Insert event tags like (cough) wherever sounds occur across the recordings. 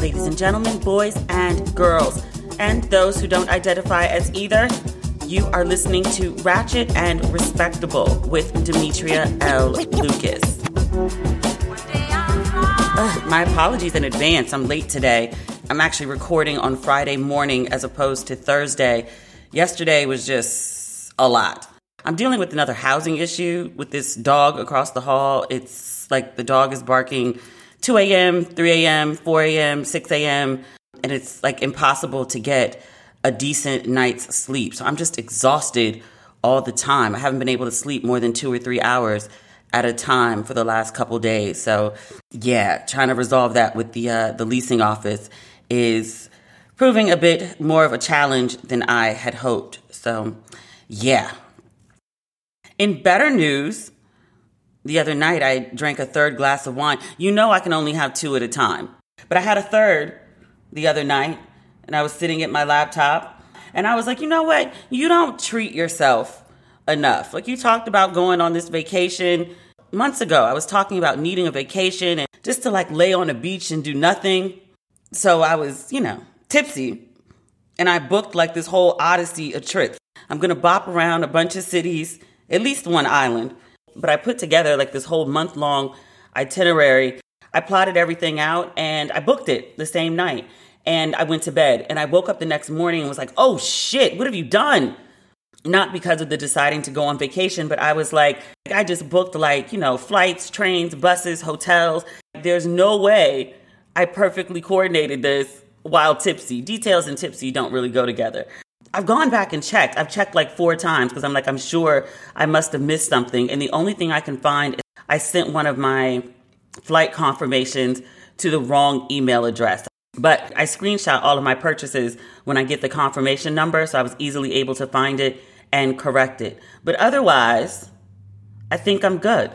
Ladies and gentlemen, boys and girls, and those who don't identify as either, you are listening to Ratchet and Respectable with Demetria L. Lucas. Ugh, my apologies in advance. I'm late today. I'm actually recording on Friday morning as opposed to Thursday. Yesterday was just a lot. I'm dealing with another housing issue with this dog across the hall. It's like the dog is barking 2 a.m., 3 a.m., 4 a.m., 6 a.m., and it's like impossible to get a decent night's sleep. So I'm just exhausted all the time. I haven't been able to sleep more than two or three hours at a time for the last couple days. So yeah, trying to resolve that with the uh, the leasing office is proving a bit more of a challenge than I had hoped. So yeah. In better news, the other night, I drank a third glass of wine. You know, I can only have two at a time. But I had a third the other night, and I was sitting at my laptop, and I was like, you know what? You don't treat yourself enough. Like, you talked about going on this vacation months ago. I was talking about needing a vacation and just to like lay on a beach and do nothing. So I was, you know, tipsy, and I booked like this whole odyssey of trips. I'm gonna bop around a bunch of cities, at least one island but I put together like this whole month long itinerary. I plotted everything out and I booked it the same night. And I went to bed and I woke up the next morning and was like, oh shit, what have you done? Not because of the deciding to go on vacation, but I was like, I just booked like, you know, flights, trains, buses, hotels. There's no way I perfectly coordinated this while tipsy. Details and tipsy don't really go together. I've gone back and checked. I've checked like four times because I'm like, I'm sure I must have missed something. And the only thing I can find is I sent one of my flight confirmations to the wrong email address. But I screenshot all of my purchases when I get the confirmation number, so I was easily able to find it and correct it. But otherwise, I think I'm good.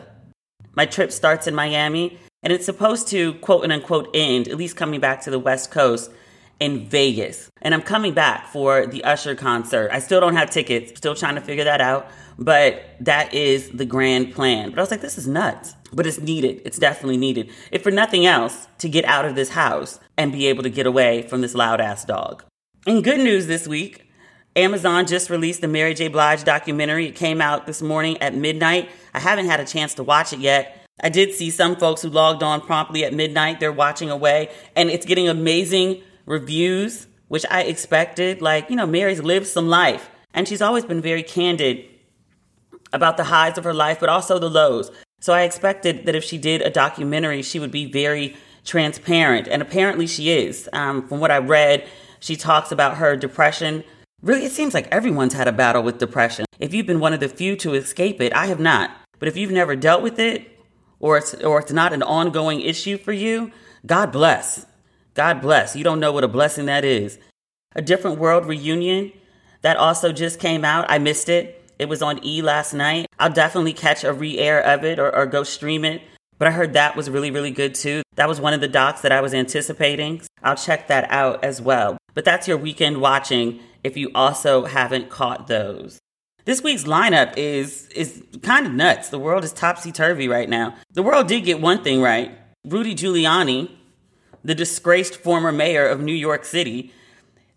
My trip starts in Miami, and it's supposed to quote unquote end, at least coming back to the West Coast in Vegas. And I'm coming back for the Usher concert. I still don't have tickets, still trying to figure that out, but that is the grand plan. But I was like, this is nuts. But it's needed. It's definitely needed. If for nothing else, to get out of this house and be able to get away from this loud ass dog. In good news this week, Amazon just released the Mary J. Blige documentary. It came out this morning at midnight. I haven't had a chance to watch it yet. I did see some folks who logged on promptly at midnight. They're watching away, and it's getting amazing reviews, which I expected. Like, you know, Mary's lived some life, and she's always been very candid about the highs of her life, but also the lows. So I expected that if she did a documentary, she would be very transparent, and apparently she is. Um, from what I read, she talks about her depression. Really, it seems like everyone's had a battle with depression. If you've been one of the few to escape it, I have not. But if you've never dealt with it, or it's, or it's not an ongoing issue for you, God bless. God bless. You don't know what a blessing that is. A Different World reunion that also just came out. I missed it. It was on E last night. I'll definitely catch a re air of it or, or go stream it. But I heard that was really, really good too. That was one of the docs that I was anticipating. I'll check that out as well. But that's your weekend watching if you also haven't caught those. This week's lineup is is kind of nuts. The world is topsy turvy right now. The world did get one thing right. Rudy Giuliani, the disgraced former mayor of New York City,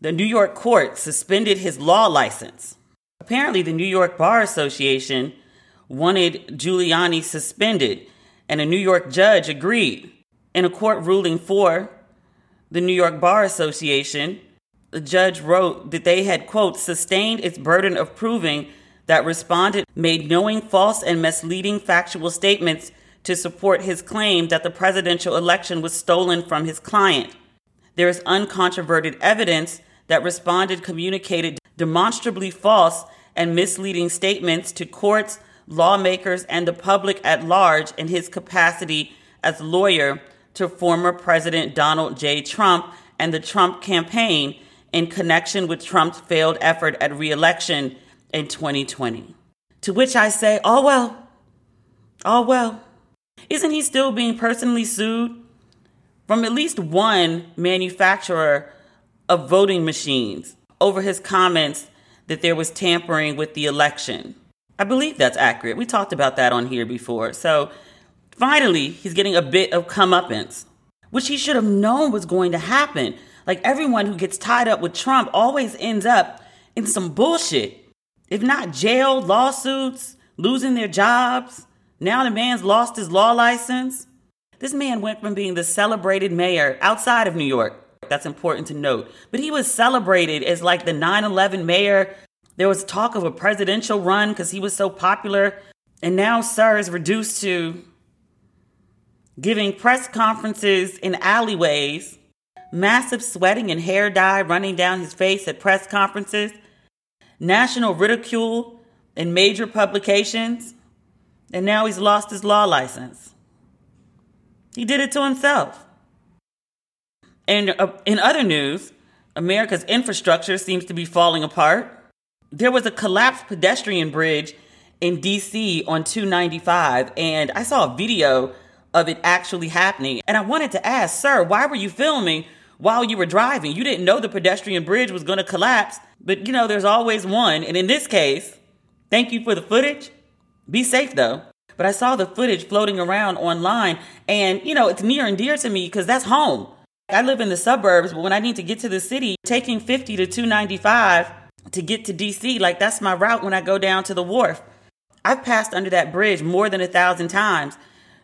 the New York court suspended his law license. Apparently, the New York Bar Association wanted Giuliani suspended and a New York judge agreed. In a court ruling for the New York Bar Association, the judge wrote that they had, quote, sustained its burden of proving that respondent made knowing false and misleading factual statements to support his claim that the presidential election was stolen from his client. There is uncontroverted evidence that respondent communicated demonstrably false and misleading statements to courts, lawmakers, and the public at large in his capacity as lawyer to former President Donald J. Trump and the Trump campaign in connection with Trump's failed effort at reelection in 2020. To which I say, oh well, oh well. Isn't he still being personally sued from at least one manufacturer of voting machines over his comments that there was tampering with the election? I believe that's accurate. We talked about that on here before. So finally, he's getting a bit of comeuppance, which he should have known was going to happen. Like everyone who gets tied up with Trump always ends up in some bullshit. If not jail, lawsuits, losing their jobs. Now the man's lost his law license. This man went from being the celebrated mayor outside of New York. That's important to note. But he was celebrated as like the 9 11 mayor there was talk of a presidential run because he was so popular. And now Sir is reduced to giving press conferences in alleyways, massive sweating and hair dye running down his face at press conferences, national ridicule in major publications, and now he's lost his law license. He did it to himself. And uh, in other news, America's infrastructure seems to be falling apart there was a collapsed pedestrian bridge in DC on 295, and I saw a video of it actually happening. And I wanted to ask, sir, why were you filming while you were driving? You didn't know the pedestrian bridge was going to collapse, but you know, there's always one. And in this case, thank you for the footage. Be safe though. But I saw the footage floating around online, and you know, it's near and dear to me because that's home. I live in the suburbs, but when I need to get to the city, taking 50 to 295 to get to DC. Like that's my route when I go down to the wharf. I've passed under that bridge more than a thousand times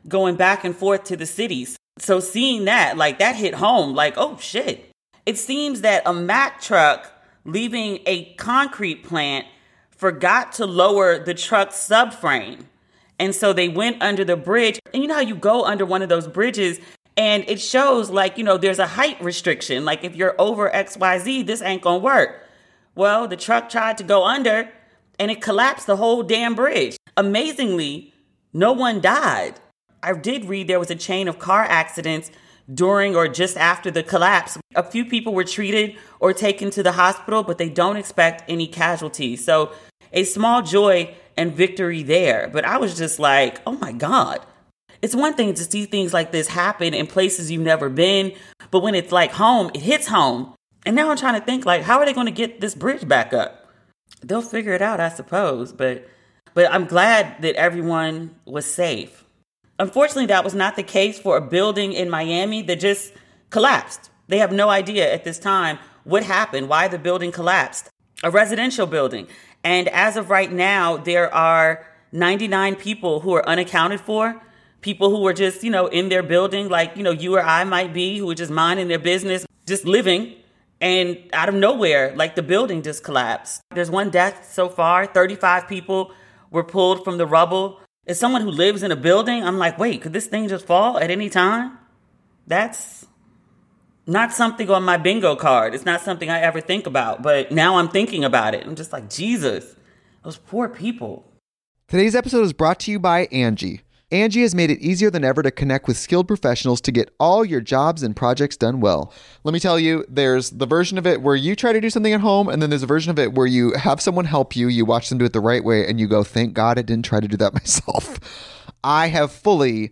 going back and forth to the cities. So seeing that, like that hit home, like, oh shit. It seems that a Mack truck leaving a concrete plant forgot to lower the truck's subframe. And so they went under the bridge. And you know how you go under one of those bridges and it shows like, you know, there's a height restriction. Like if you're over XYZ, this ain't gonna work. Well, the truck tried to go under and it collapsed the whole damn bridge. Amazingly, no one died. I did read there was a chain of car accidents during or just after the collapse. A few people were treated or taken to the hospital, but they don't expect any casualties. So, a small joy and victory there. But I was just like, oh my God. It's one thing to see things like this happen in places you've never been, but when it's like home, it hits home. And now I'm trying to think like, how are they going to get this bridge back up? They'll figure it out, I suppose. But but I'm glad that everyone was safe. Unfortunately, that was not the case for a building in Miami that just collapsed. They have no idea at this time what happened, why the building collapsed. A residential building. And as of right now, there are 99 people who are unaccounted for. People who were just, you know, in their building, like, you know, you or I might be, who were just minding their business, just living and out of nowhere, like the building just collapsed. There's one death so far. 35 people were pulled from the rubble. As someone who lives in a building, I'm like, wait, could this thing just fall at any time? That's not something on my bingo card. It's not something I ever think about. But now I'm thinking about it. I'm just like, Jesus, those poor people. Today's episode is brought to you by Angi Angi has made it easier than ever to connect with skilled professionals to get all your jobs and projects done well. Let me tell you, there's the version of it where you try to do something at home, and then there's a version of it where you have someone help you, you watch them do it the right way, and you go, thank God I didn't try to do that (laughs) myself. I have fully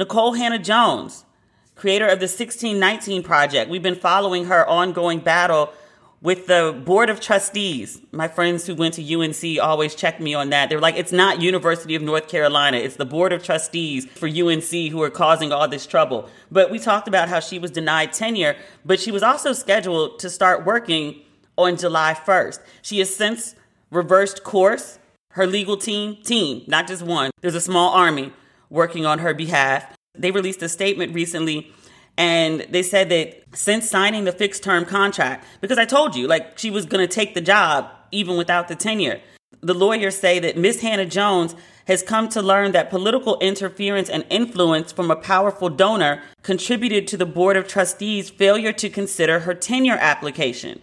Nikole Hannah Jones, creator of the 1619 Project. We've been following her ongoing battle with the Board of Trustees. My friends who went to UNC always check me on that. They're like, it's not University of North Carolina, it's the Board of Trustees for UNC who are causing all this trouble. But we talked about how she was denied tenure, but she was also scheduled to start working on July 1st. She has since reversed course. Her legal team, team, not just one, there's a small army working on her behalf. They released a statement recently and they said that since signing the fixed term contract, because I told you, like, she was going to take the job even without the tenure. The lawyers say that Miss Hannah Jones has come to learn that political interference and influence from a powerful donor contributed to the Board of Trustees' failure to consider her tenure application.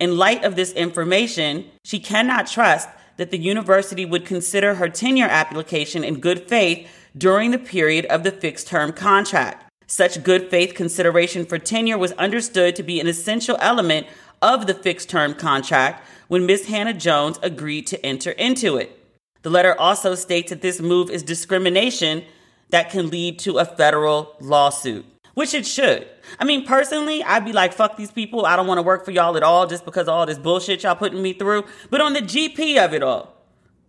In light of this information, she cannot trust that the university would consider her tenure application in good faith during the period of the fixed term contract. Such good faith consideration for tenure was understood to be an essential element of the fixed term contract when Ms. Hannah Jones agreed to enter into it. The letter also states that this move is discrimination that can lead to a federal lawsuit, which it should. I mean, personally, I'd be like, fuck these people. I don't want to work for y'all at all just because of all this bullshit y'all putting me through. But on the GP of it all,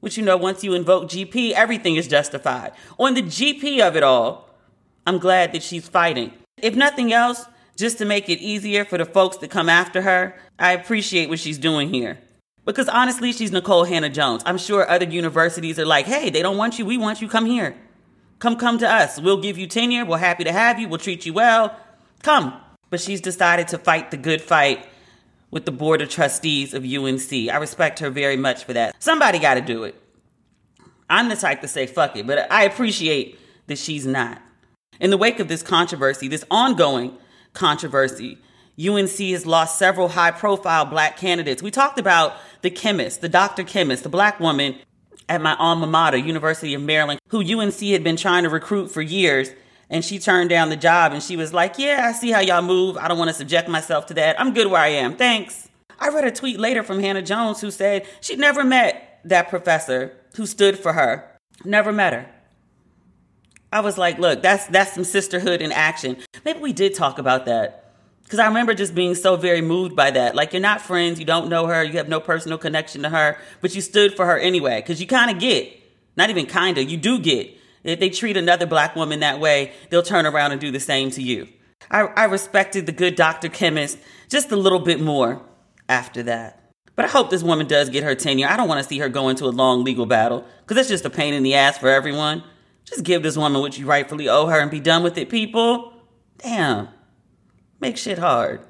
which you know, once you invoke GP, everything is justified. On the GP of it all, I'm glad that she's fighting. If nothing else, just to make it easier for the folks that come after her, I appreciate what she's doing here. Because honestly, she's Nikole Hannah Jones. I'm sure other universities are like, hey, they don't want you, we want you, come here. Come, come to us. We'll give you tenure. We're happy to have you. We'll treat you well. Come. But she's decided to fight the good fight with the board of trustees of UNC. I respect her very much for that. Somebody got to do it. I'm the type to say fuck it, but I appreciate that she's not. In the wake of this controversy, this ongoing controversy, UNC has lost several high profile black candidates. We talked about the chemist, the doctor chemist, the black woman at my alma mater, University of Maryland, who UNC had been trying to recruit for years. And she turned down the job and she was like, Yeah, I see how y'all move. I don't want to subject myself to that. I'm good where I am. Thanks. I read a tweet later from Hannah Jones who said she'd never met that professor who stood for her. Never met her. I was like, look, that's that's some sisterhood in action. Maybe we did talk about that. Cuz I remember just being so very moved by that. Like you're not friends, you don't know her, you have no personal connection to her, but you stood for her anyway cuz you kind of get, not even kind of, you do get if they treat another black woman that way, they'll turn around and do the same to you. I, I respected the good doctor chemist just a little bit more after that. But I hope this woman does get her tenure. I don't want to see her go into a long legal battle because that's just a pain in the ass for everyone. Just give this woman what you rightfully owe her and be done with it, people. Damn. Make shit hard.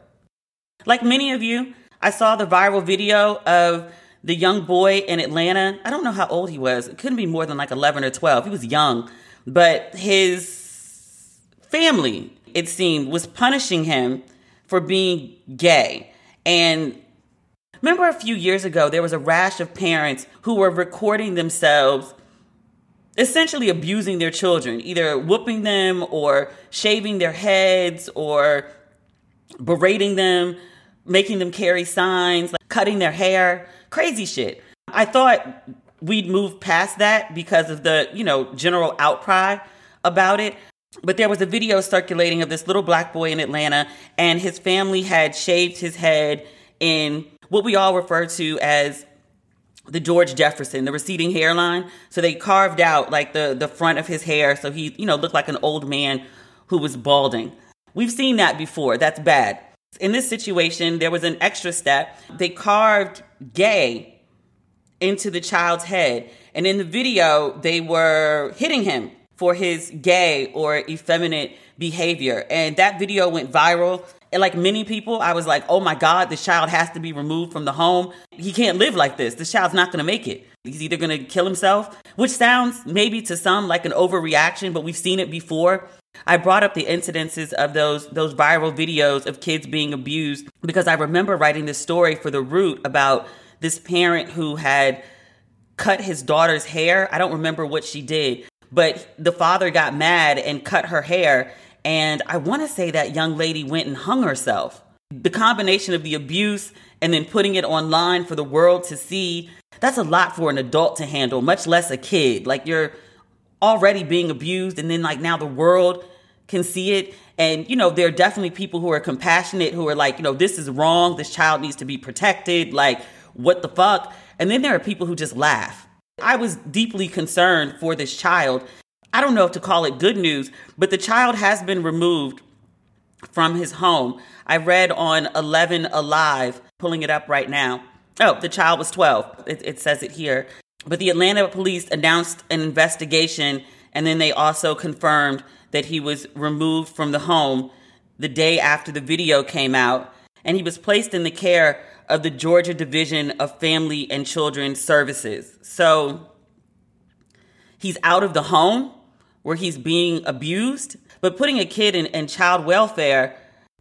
Like many of you, I saw the viral video of the young boy in Atlanta. I don't know how old he was. It couldn't be more than like 11 or 12. He was young. But his family it seemed, was punishing him for being gay. And remember a few years ago, there was a rash of parents who were recording themselves essentially abusing their children, either whooping them or shaving their heads or berating them, making them carry signs, like cutting their hair, crazy shit. I thought we'd move past that because of the, you know, general outcry about it. But there was a video circulating of this little black boy in Atlanta, and his family had shaved his head in what we all refer to as the George Jefferson, the receding hairline. So they carved out like the, the front of his hair so he, you know, looked like an old man who was balding. We've seen that before. That's bad. In this situation, there was an extra step. They carved gay into the child's head. And in the video, they were hitting him for his gay or effeminate behavior. And that video went viral. And like many people, I was like, oh my God, this child has to be removed from the home. He can't live like this. This child's not going to make it. He's either going to kill himself, which sounds maybe to some like an overreaction, but we've seen it before. I brought up the incidences of those those viral videos of kids being abused because I remember writing this story for the root about this parent who had cut his daughter's hair. I don't remember what she did, but the father got mad and cut her hair and I want to say that young lady went and hung herself. The combination of the abuse and then putting it online for the world to see, that's a lot for an adult to handle, much less a kid. Like you're already being abused and then like now the world can see it. And you know there are definitely people who are compassionate who are like you know this is wrong this child needs to be protected like what the fuck? And then there are people who just laugh. I was deeply concerned for this child. I don't know if to call it good news but the child has been removed from his home. I read on 11 alive pulling it up right now. Oh the child was 12 it, it says it here but the Atlanta police announced an investigation and then they also confirmed that he was removed from the home the day after the video came out. And he was placed in the care of the Georgia Division of Family and Children Services. So he's out of the home where he's being abused, but putting a kid in, in child welfare,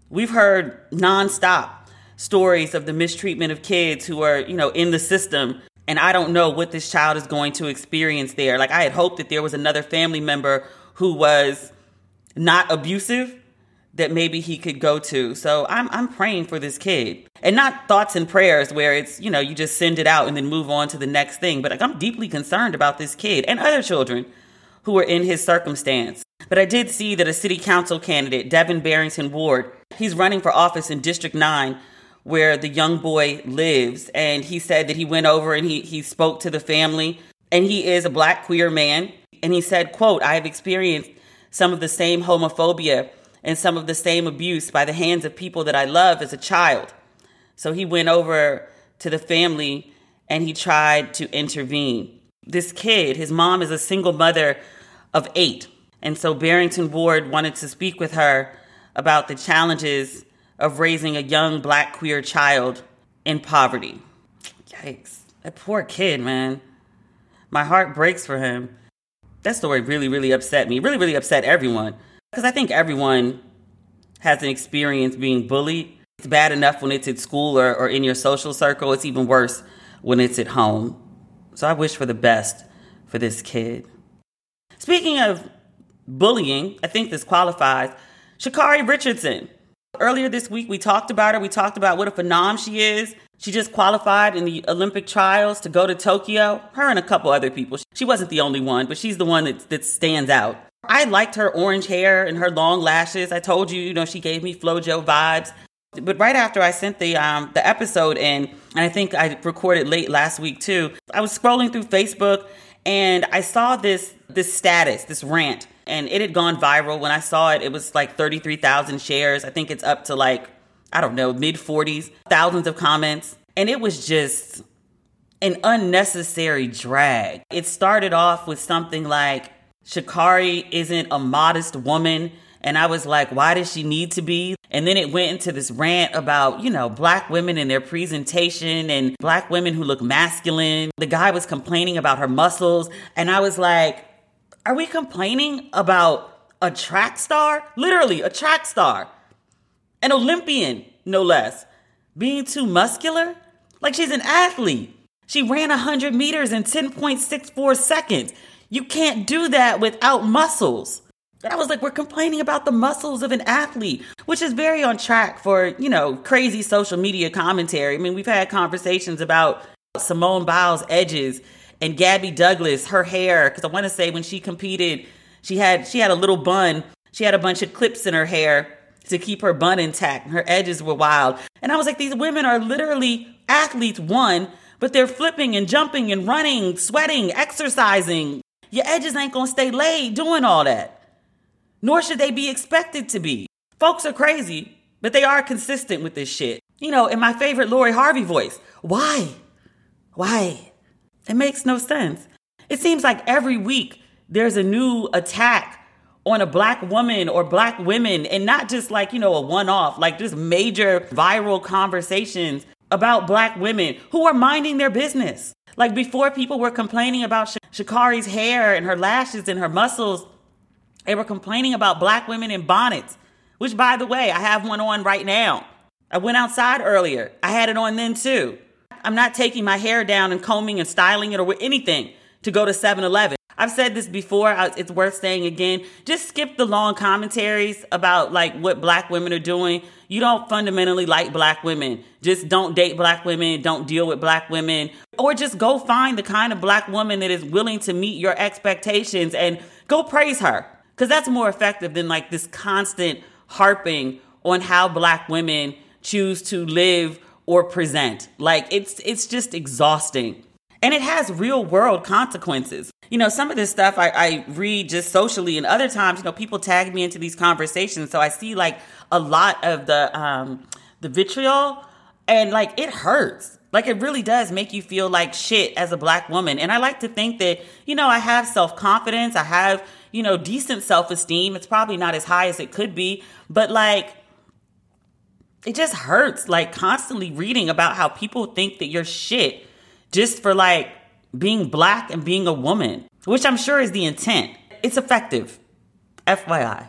we've heard nonstop stories of the mistreatment of kids who are, you know, in the system and I don't know what this child is going to experience there. Like I had hoped that there was another family member who was not abusive that maybe he could go to. So I'm I'm praying for this kid. And not thoughts and prayers where it's, you know, you just send it out and then move on to the next thing, but like I'm deeply concerned about this kid and other children who are in his circumstance. But I did see that a city council candidate, Devin Barrington Ward, he's running for office in District 9 where the young boy lives. And he said that he went over and he, he spoke to the family. And he is a black queer man. And he said, quote, I have experienced some of the same homophobia and some of the same abuse by the hands of people that I love as a child. So he went over to the family and he tried to intervene. This kid, his mom is a single mother of eight. And so Barrington Ward wanted to speak with her about the challenges of raising a young black queer child in poverty. Yikes. That poor kid, man. My heart breaks for him. That story really, really upset me. Really, really upset everyone. Because I think everyone has an experience being bullied. It's bad enough when it's at school or, or in your social circle. It's even worse when it's at home. So I wish for the best for this kid. Speaking of bullying, I think this qualifies. Sha'Carri Richardson Earlier this week, we talked about her. We talked about what a phenom she is. She just qualified in the Olympic trials to go to Tokyo. Her and a couple other people. She wasn't the only one, but she's the one that, that stands out. I liked her orange hair and her long lashes. I told you, you know, she gave me FloJo vibes. But right after I sent the um, the episode in, and I think I recorded late last week too, I was scrolling through Facebook and I saw this this status, this rant and it had gone viral. When I saw it, it was like 33,000 shares. I think it's up to like, I don't know, mid 40s, thousands of comments. And it was just an unnecessary drag. It started off with something like, Sha'Carri isn't a modest woman. And I was like, why does she need to be? And then it went into this rant about, you know, black women and their presentation and black women who look masculine. The guy was complaining about her muscles. And I was like, are we complaining about a track star, literally a track star, an Olympian, no less, being too muscular? Like she's an athlete. She ran 100 meters in 10.64 seconds. You can't do that without muscles. I was like, we're complaining about the muscles of an athlete, which is very on track for, you know, crazy social media commentary. I mean, we've had conversations about Simone Biles' edges and Gabby Douglas, her hair, because I want to say when she competed, she had she had a little bun. She had a bunch of clips in her hair to keep her bun intact. Her edges were wild. And I was like, these women are literally athletes, one, but they're flipping and jumping and running, sweating, exercising. Your edges ain't gonna stay laid doing all that nor should they be expected to be. Folks are crazy, but they are consistent with this shit. You know, in my favorite Lori Harvey voice, why? Why? It makes no sense. It seems like every week there's a new attack on a black woman or black women, and not just like, you know, a one off, like just major viral conversations about black women who are minding their business. Like before, people were complaining about Sh- Sha'Carri's hair and her lashes and her muscles they were complaining about black women in bonnets, which, by the way, I have one on right now. I went outside earlier. I had it on then too. I'm not taking my hair down and combing and styling it or anything to go to 7 Eleven. I've said this before, it's worth saying again. Just skip the long commentaries about like what black women are doing. You don't fundamentally like black women. Just don't date black women, don't deal with black women, or just go find the kind of black woman that is willing to meet your expectations and go praise her because that's more effective than like this constant harping on how black women choose to live or present. Like it's it's just exhausting. And it has real world consequences. You know, some of this stuff I, I read just socially, and other times, you know, people tag me into these conversations. So I see like a lot of the um the vitriol and like it hurts. Like it really does make you feel like shit as a black woman. And I like to think that, you know, I have self confidence. I have, you know, decent self esteem. It's probably not as high as it could be, but like, it just hurts like constantly reading about how people think that you're shit just for like being black and being a woman, which I'm sure is the intent. It's effective. FYI.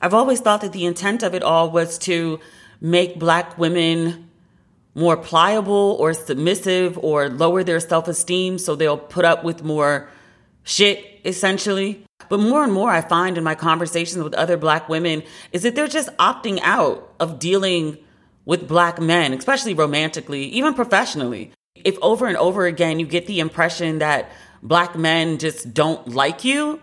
I've always thought that the intent of it all was to make black women more pliable or submissive or lower their self esteem so they'll put up with more shit, essentially. But more and more, I find in my conversations with other black women is that they're just opting out of dealing with black men, especially romantically, even professionally. If over and over again you get the impression that black men just don't like you,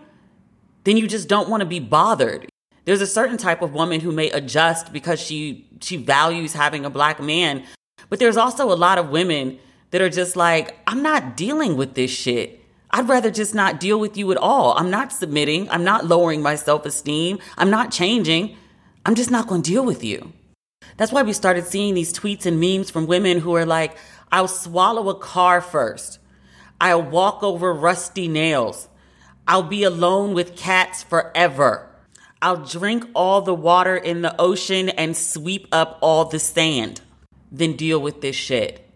then you just don't want to be bothered. There's a certain type of woman who may adjust because she she values having a black man, but there's also a lot of women that are just like, I'm not dealing with this shit. I'd rather just not deal with you at all. I'm not submitting. I'm not lowering my self esteem. I'm not changing. I'm just not going to deal with you. That's why we started seeing these tweets and memes from women who are like, I'll swallow a car first. I'll walk over rusty nails. I'll be alone with cats forever. I'll drink all the water in the ocean and sweep up all the sand. Then deal with this shit.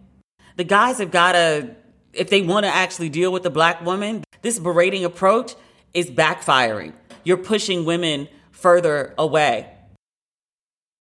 The guys have got to if they want to actually deal with the black woman, this berating approach is backfiring. You're pushing women further away.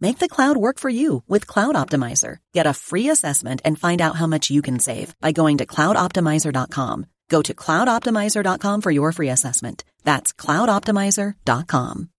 Make the cloud work for you with Cloud Optimizer. Get a free assessment and find out how much you can save by going to cloudoptimizer.com. Go to cloudoptimizer.com for your free assessment. That's cloudoptimizer.com.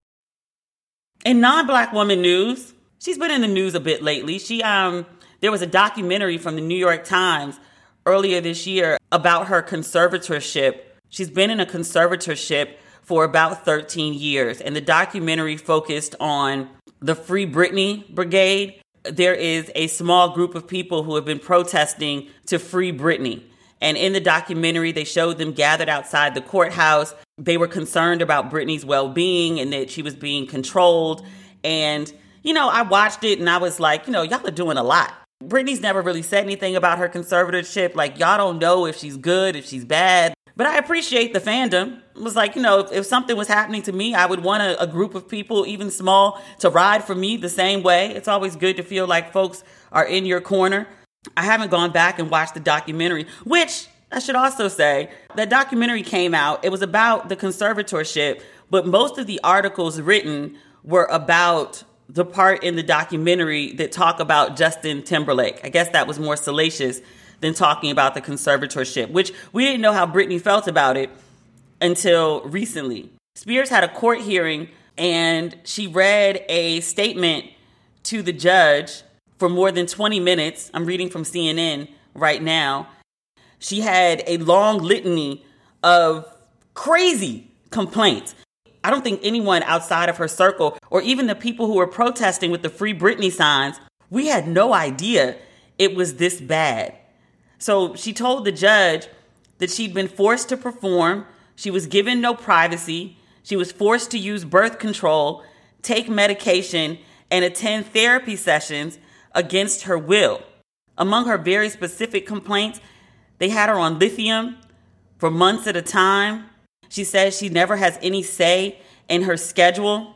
In non-black woman news, she's been in the news a bit lately. She um there was a documentary from the New York Times earlier this year about her conservatorship She's been in a conservatorship for about 13 years, and the documentary focused on the Free Britney Brigade. There is a small group of people who have been protesting to free Britney. And in the documentary, they showed them gathered outside the courthouse. They were concerned about Britney's well being and that she was being controlled. And, you know, I watched it and I was like, you know, y'all are doing a lot. Britney's never really said anything about her conservatorship. Like, y'all don't know if she's good, if she's bad. But I appreciate the fandom. Was like, you know, if, if something was happening to me, I would want a, a group of people, even small, to ride for me the same way. It's always good to feel like folks are in your corner. I haven't gone back and watched the documentary, which I should also say that documentary came out. It was about the conservatorship, but most of the articles written were about the part in the documentary that talk about Justin Timberlake. I guess that was more salacious than talking about the conservatorship, which we didn't know how Britney felt about it until recently. Spears had a court hearing and she read a statement to the judge for more than 20 minutes. I'm reading from CNN right now. She had a long litany of crazy complaints. I don't think anyone outside of her circle or even the people who were protesting with the Free Britney signs, we had no idea it was this bad. So she told the judge that she'd been forced to perform, she was given no privacy, she was forced to use birth control, take medication, and attend therapy sessions against her will. Among her very specific complaints, they had her on lithium for months at a time. She says she never has any say in her schedule.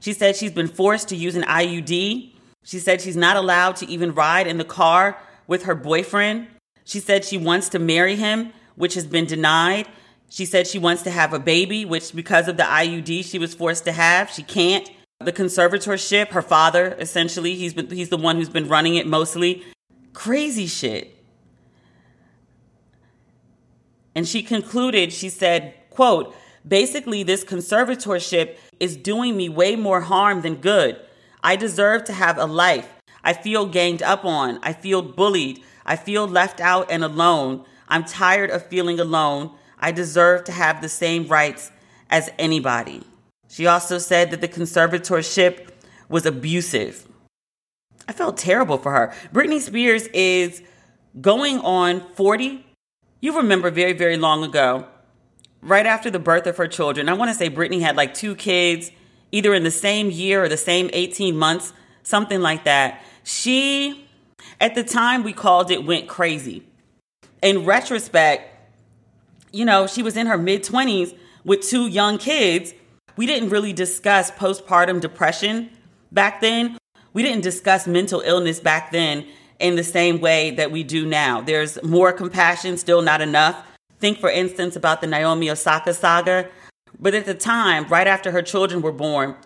She said she's been forced to use an IUD. She said she's not allowed to even ride in the car with her boyfriend. She said she wants to marry him, which has been denied. She said she wants to have a baby, which because of the IUD she was forced to have, she can't. The conservatorship, her father, essentially, he's been, he's the one who's been running it mostly. Crazy shit. And she concluded, she said, quote, basically this conservatorship is doing me way more harm than good. I deserve to have a life. I feel ganged up on. I feel bullied. I feel left out and alone. I'm tired of feeling alone. I deserve to have the same rights as anybody. She also said that the conservatorship was abusive. I felt terrible for her. Britney Spears is going on 40. You remember very, very long ago, right after the birth of her children. I want to say Britney had like two kids, either in the same year or the same 18 months, something like that. She at the time, we called it went crazy. In retrospect, you know, she was in her mid 20s with two young kids. We didn't really discuss postpartum depression back then. We didn't discuss mental illness back then in the same way that we do now. There's more compassion, still not enough. Think, for instance, about the Naomi Osaka saga. But at the time, right after her children were born,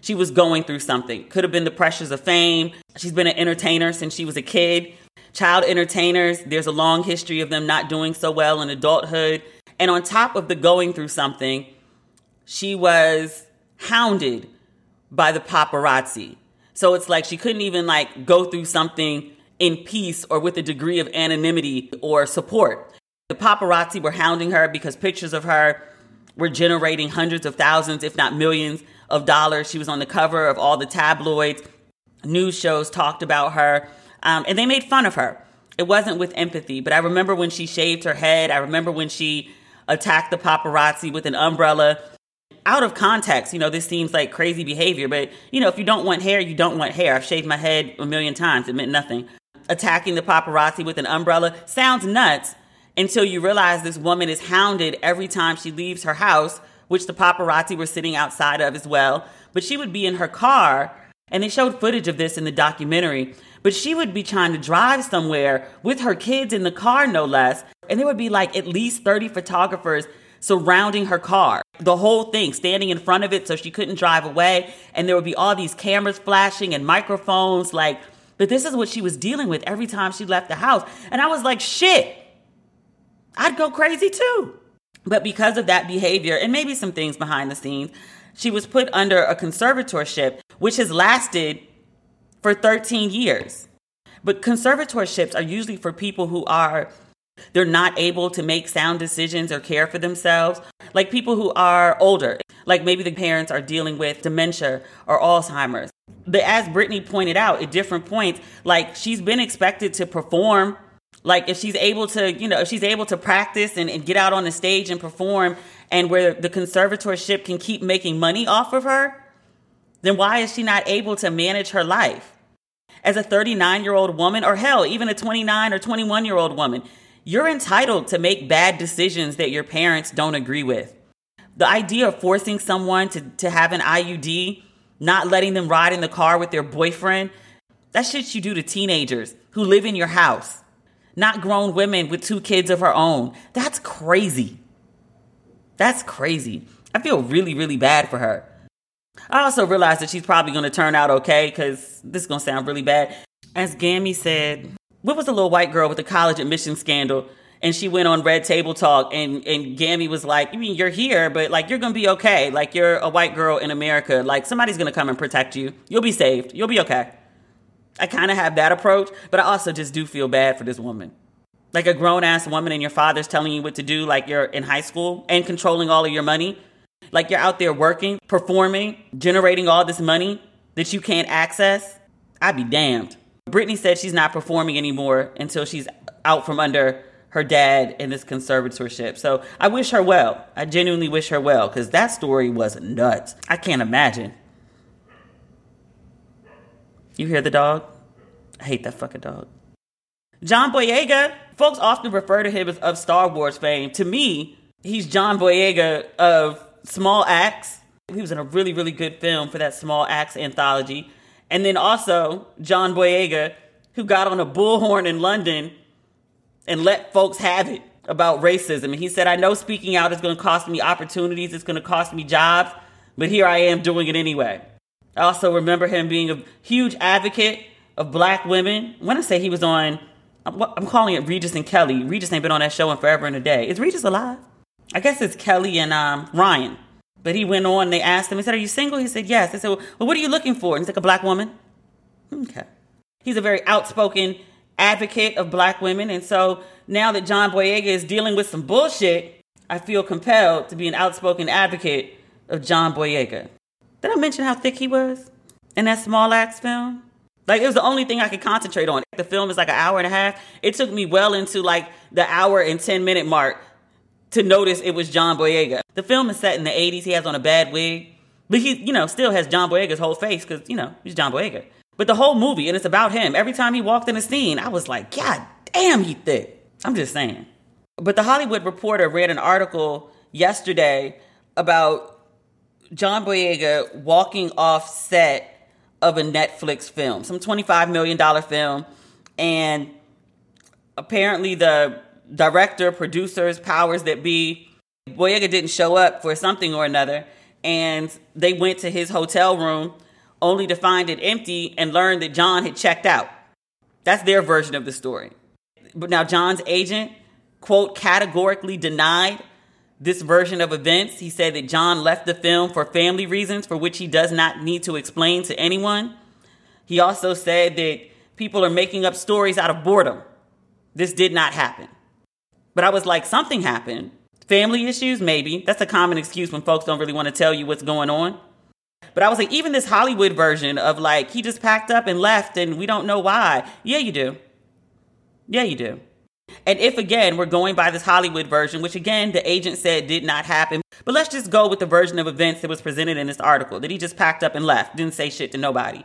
she was going through something. Could have been the pressures of fame. She's been an entertainer since she was a kid. Child entertainers, there's a long history of them not doing so well in adulthood. And on top of the going through something, she was hounded by the paparazzi. So it's like she couldn't even like go through something in peace or with a degree of anonymity or support. The paparazzi were hounding her because pictures of her were generating hundreds of thousands, if not millions, of dollars. She was on the cover of all the tabloids. News shows talked about her, um, and they made fun of her. It wasn't with empathy, but I remember when she shaved her head. I remember when she attacked the paparazzi with an umbrella. Out of context, you know, this seems like crazy behavior, but you know, if you don't want hair, you don't want hair. I've shaved my head a million times, it meant nothing. Attacking the paparazzi with an umbrella sounds nuts until you realize this woman is hounded every time she leaves her house which the paparazzi were sitting outside of as well. But she would be in her car, and they showed footage of this in the documentary. But she would be trying to drive somewhere with her kids in the car, no less. And there would be like at least 30 photographers surrounding her car. The whole thing, standing in front of it so she couldn't drive away. And there would be all these cameras flashing and microphones. Like, but this is what she was dealing with every time she left the house. And I was like, shit, I'd go crazy too. But because of that behavior and maybe some things behind the scenes, she was put under a conservatorship, which has lasted for 13 years. But conservatorships are usually for people who are they're not able to make sound decisions or care for themselves. Like people who are older, like maybe the parents are dealing with dementia or Alzheimer's. But as Britney pointed out at different points, like she's been expected to perform. Like if she's able to, you know, if she's able to practice and, and get out on the stage and perform, and where the conservatorship can keep making money off of her, then why is she not able to manage her life? As a 39 year old woman, or hell, even a 29 or 21 year old woman, you're entitled to make bad decisions that your parents don't agree with. The idea of forcing someone to, to have an IUD, not letting them ride in the car with their boyfriend, that shit you do to teenagers who live in your house, not grown women with two kids of her own. That's crazy. That's crazy. I feel really, really bad for her. I also realize that she's probably going to turn out okay because this is going to sound really bad. As Gammy said, what was the little white girl with the college admission scandal? And she went on Red Table Talk, and and Gammy was like, "I mean, you're here, but like you're gonna be okay. Like you're a white girl in America. Like somebody's gonna come and protect you. You'll be saved. You'll be okay." I kind of have that approach, but I also just do feel bad for this woman. Like a grown ass woman, and your father's telling you what to do, like you're in high school and controlling all of your money. Like you're out there working, performing, generating all this money that you can't access. I'd be damned. Britney said she's not performing anymore until she's out from under her dad in this conservatorship. So I wish her well. I genuinely wish her well because that story was nuts. I can't imagine. You hear the dog? I hate that fucking dog. John Boyega, folks often refer to him as of Star Wars fame. To me, he's John Boyega of Small Axe. He was in a really, really good film for that Small Axe anthology. And then also John Boyega, who got on a bullhorn in London and let folks have it about racism. And he said, I know speaking out is going to cost me opportunities, it's going to cost me jobs, but here I am doing it anyway. I also remember him being a huge advocate of black women. When I say he was on, I'm calling it Regis and Kelly. Regis ain't been on that show in forever and a day. Is Regis alive? I guess it's Kelly and um, Ryan. But he went on, they asked him, he said, Are you single? He said, Yes. They said, Well, what are you looking for? And he's like, A black woman. Okay. He's a very outspoken advocate of black women. And so now that John Boyega is dealing with some bullshit, I feel compelled to be an outspoken advocate of John Boyega. Did I mention how thick he was in that small axe film? Like it was the only thing I could concentrate on. The film is like an hour and a half. It took me well into like the hour and 10 minute mark to notice it was John Boyega. The film is set in the 80s. He has on a bad wig, but he, you know, still has John Boyega's whole face because, you know, he's John Boyega. But the whole movie, and it's about him. Every time he walked in a scene, I was like, God damn, he thick. I'm just saying. But the Hollywood Reporter read an article yesterday about John Boyega walking off set of a Netflix film, some $25 million film. And apparently the director, producers, powers that be. Boyega didn't show up for something or another, and they went to his hotel room only to find it empty and learn that John had checked out. That's their version of the story. But now John's agent, quote, categorically denied this version of events. He said that John left the film for family reasons for which he does not need to explain to anyone. He also said that people are making up stories out of boredom. This did not happen. But I was like, something happened. Family issues, maybe. That's a common excuse when folks don't really want to tell you what's going on. But I was like, even this Hollywood version of like, he just packed up and left and we don't know why. Yeah, you do. Yeah, you do. And if again, we're going by this Hollywood version, which again, the agent said did not happen, but let's just go with the version of events that was presented in this article that he just packed up and left, didn't say shit to nobody.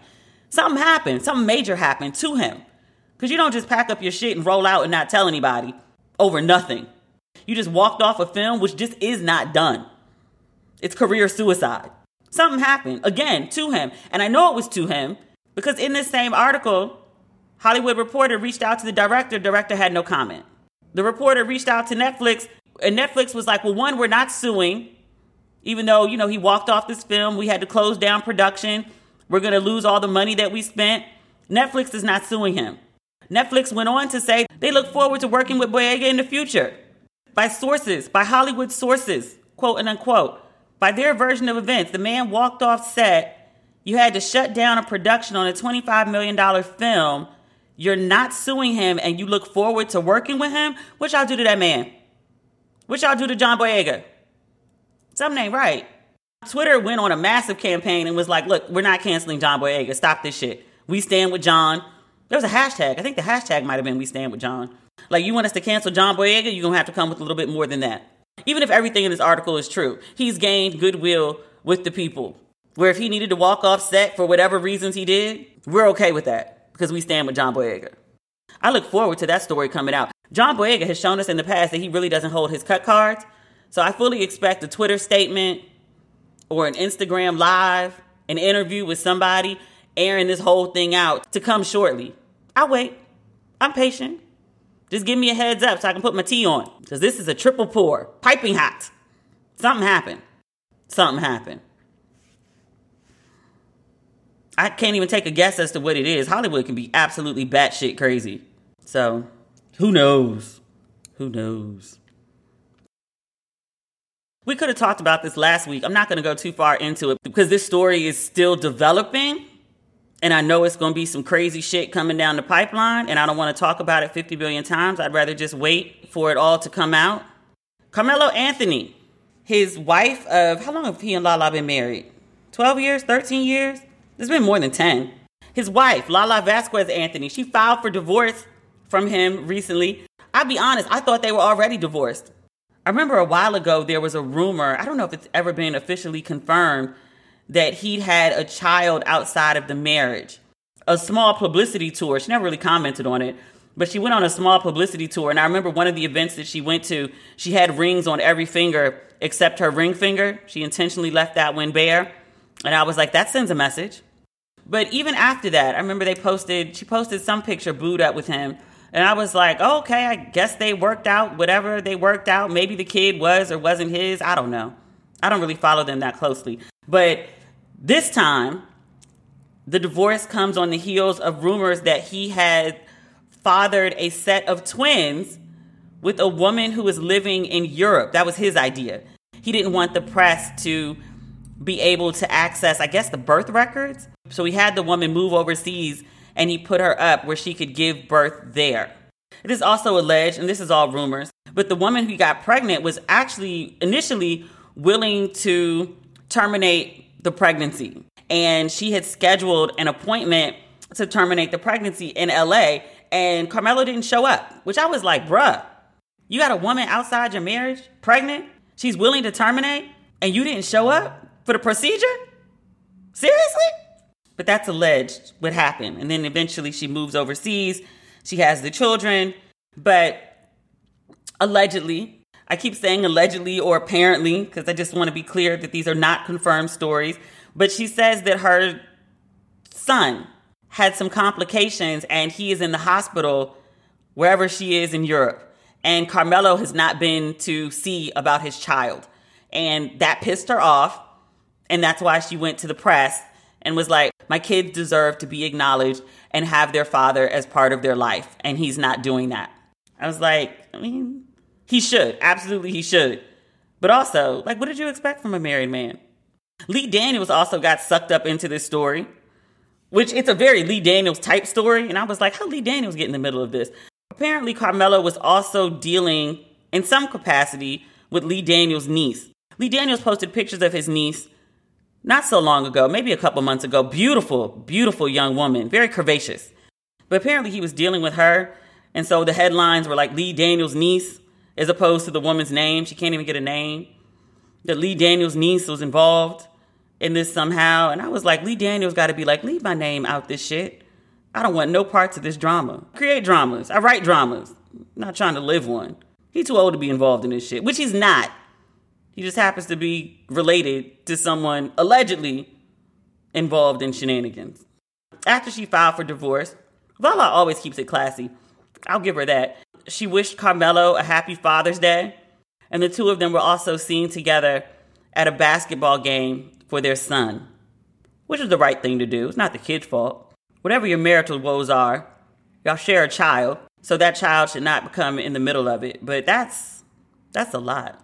Something happened, something major happened to him. Because you don't just pack up your shit and roll out and not tell anybody over nothing. You just walked off a film which just is not done. It's career suicide. Something happened again to him. And I know it was to him because in this same article, Hollywood Reporter reached out to the director. Director had no comment. The reporter reached out to Netflix, and Netflix was like, well, one, we're not suing. Even though, you know, he walked off this film, we had to close down production. We're going to lose all the money that we spent. Netflix is not suing him. Netflix went on to say they look forward to working with Boyega in the future. By sources, by Hollywood sources, quote and unquote, by their version of events, the man walked off set. You had to shut down a production on a $25 million film you're not suing him and you look forward to working with him, what y'all do to that man? What y'all do to John Boyega? Something ain't right. Twitter went on a massive campaign and was like, look, we're not canceling John Boyega. Stop this shit. We stand with John. There was a hashtag. I think the hashtag might have been We Stand with John. Like, you want us to cancel John Boyega? You're going to have to come with a little bit more than that. Even if everything in this article is true, he's gained goodwill with the people. Where if he needed to walk off set for whatever reasons he did, we're okay with that because we stand with John Boyega. I look forward to that story coming out. John Boyega has shown us in the past that he really doesn't hold his cut cards. So I fully expect a Twitter statement or an Instagram live, an interview with somebody airing this whole thing out to come shortly. I'll wait. I'm patient. Just give me a heads up so I can put my tea on. Because this is a triple pour, piping hot. Something happened. Something happened. I can't even take a guess as to what it is. Hollywood can be absolutely batshit crazy. So, who knows? Who knows? We could have talked about this last week. I'm not going to go too far into it because this story is still developing. And I know it's going to be some crazy shit coming down the pipeline. And I don't want to talk about it 50 billion times. I'd rather just wait for it all to come out. Carmelo Anthony, his wife of, how long have he and Lala been married? 12 years? 13 years? It's been more than 10. His wife, Lala Vasquez Anthony, she filed for divorce from him recently. I'll be honest, I thought they were already divorced. I remember a while ago there was a rumor, I don't know if it's ever been officially confirmed, that he'd had a child outside of the marriage. A small publicity tour. She never really commented on it, but she went on a small publicity tour. And I remember one of the events that she went to, she had rings on every finger except her ring finger. She intentionally left that one bare. And I was like, that sends a message. But even after that, I remember they posted, she posted some picture booed up with him. And I was like, oh, okay, I guess they worked out whatever they worked out. Maybe the kid was or wasn't his. I don't know. I don't really follow them that closely. But this time, the divorce comes on the heels of rumors that he had fathered a set of twins with a woman who was living in Europe. That was his idea. He didn't want the press to be able to access, I guess, the birth records. So he had the woman move overseas and he put her up where she could give birth there. It is also alleged, and this is all rumors, but the woman who got pregnant was actually initially willing to terminate the pregnancy. And she had scheduled an appointment to terminate the pregnancy in LA, and Carmelo didn't show up, which I was like, bruh, you got a woman outside your marriage, pregnant, she's willing to terminate, and you didn't show up for the procedure? Seriously? But that's alleged what happened. And then eventually she moves overseas. She has the children. But allegedly, I keep saying allegedly or apparently because I just want to be clear that these are not confirmed stories. But she says that her son had some complications and he is in the hospital wherever she is in Europe. And Carmelo has not been to see about his child. And that pissed her off. And that's why she went to the press and was like, My kids deserve to be acknowledged and have their father as part of their life. And he's not doing that. I was like, I mean, he should. Absolutely, he should. But also, like, what did you expect from a married man? Lee Daniels also got sucked up into this story, which it's a very Lee Daniels type story. And I was like, how Lee Daniels get in the middle of this? Apparently, Carmelo was also dealing in some capacity with Lee Daniels' niece. Lee Daniels posted pictures of his niece not so long ago, maybe a couple months ago. Beautiful, beautiful young woman, very curvaceous. But apparently he was dealing with her. And so the headlines were like Lee Daniels' niece, as opposed to the woman's name. She can't even get a name. That Lee Daniels' niece was involved in this somehow. And I was like, Lee Daniels got to be like, leave my name out this shit. I don't want no parts of this drama. Create dramas. I write dramas. I'm not trying to live one. He's too old to be involved in this shit, which he's not. He just happens to be related to someone allegedly involved in shenanigans. After she filed for divorce, Lala always keeps it classy. I'll give her that. She wished Carmelo a happy Father's Day, and the two of them were also seen together at a basketball game for their son, which is the right thing to do. It's not the kid's fault. Whatever your marital woes are, y'all share a child, so that child should not become in the middle of it. But that's that's a lot.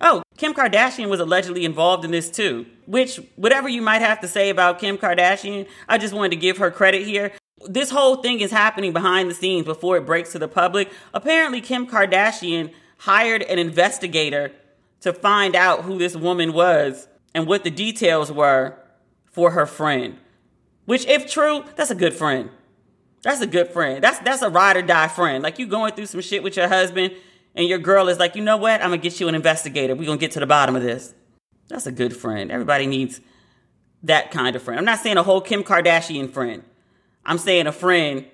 Oh, Kim Kardashian was allegedly involved in this too. Which, whatever you might have to say about Kim Kardashian, I just wanted to give her credit here. This whole thing is happening behind the scenes before it breaks to the public. Apparently, Kim Kardashian hired an investigator to find out who this woman was and what the details were for her friend. Which, if true, that's a good friend. That's a good friend. That's that's a ride or die friend. Like you going through some shit with your husband, and your girl is like, you know what? I'm gonna get you an investigator. We're gonna get to the bottom of this. That's a good friend. Everybody needs that kind of friend. I'm not saying a whole Kim Kardashian friend. I'm saying a friend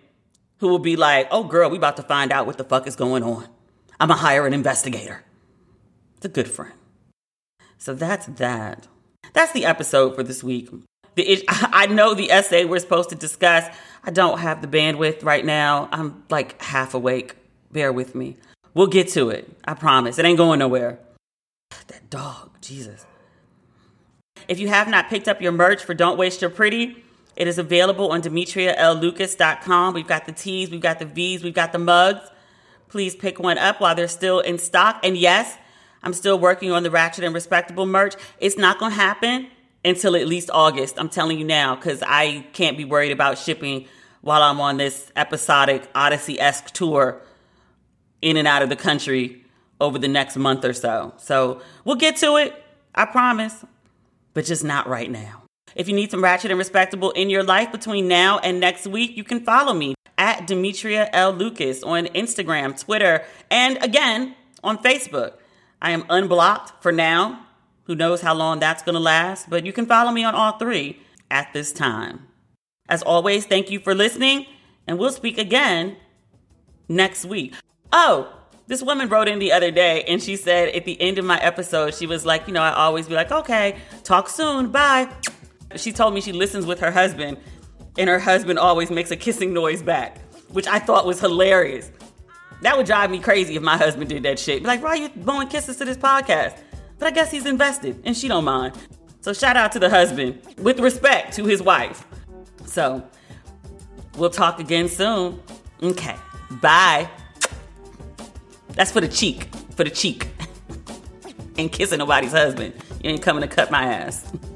who will be like, oh girl, we about to find out what the fuck is going on. I'm gonna hire an investigator. It's a good friend. So that's that. That's the episode for this week. The, (laughs) I know the essay we're supposed to discuss. I don't have the bandwidth right now. I'm like half awake. Bear with me. We'll get to it. I promise. It ain't going nowhere. That dog, Jesus. If you have not picked up your merch for Don't Waste Your Pretty, it is available on DemetriaLLucas.com. We've got the tees, we've got the V's, we've got the mugs. Please pick one up while they're still in stock. And yes, I'm still working on the Ratchet and Respectable merch. It's not going to happen until at least August. I'm telling you now because I can't be worried about shipping while I'm on this episodic Odyssey esque tour in and out of the country over the next month or so. So we'll get to it. I promise but just not right now. If you need some ratchet and respectable in your life between now and next week, you can follow me at Demetria L. Lucas on Instagram, Twitter, and again on Facebook. I am unblocked for now. Who knows how long that's going to last, but you can follow me on all three at this time. As always, thank you for listening, and we'll speak again next week. Oh, this woman wrote in the other day and she said at the end of my episode, she was like, you know, I always be like, okay, talk soon, bye. She told me she listens with her husband and her husband always makes a kissing noise back, which I thought was hilarious. That would drive me crazy if my husband did that shit. Be like, why are you blowing kisses to this podcast? But I guess he's invested and she don't mind. So shout out to the husband with respect to his wife. So we'll talk again soon. Okay, bye. That's for the cheek. For the cheek. (laughs) ain't kissing nobody's husband. You ain't coming to cut my ass. (laughs)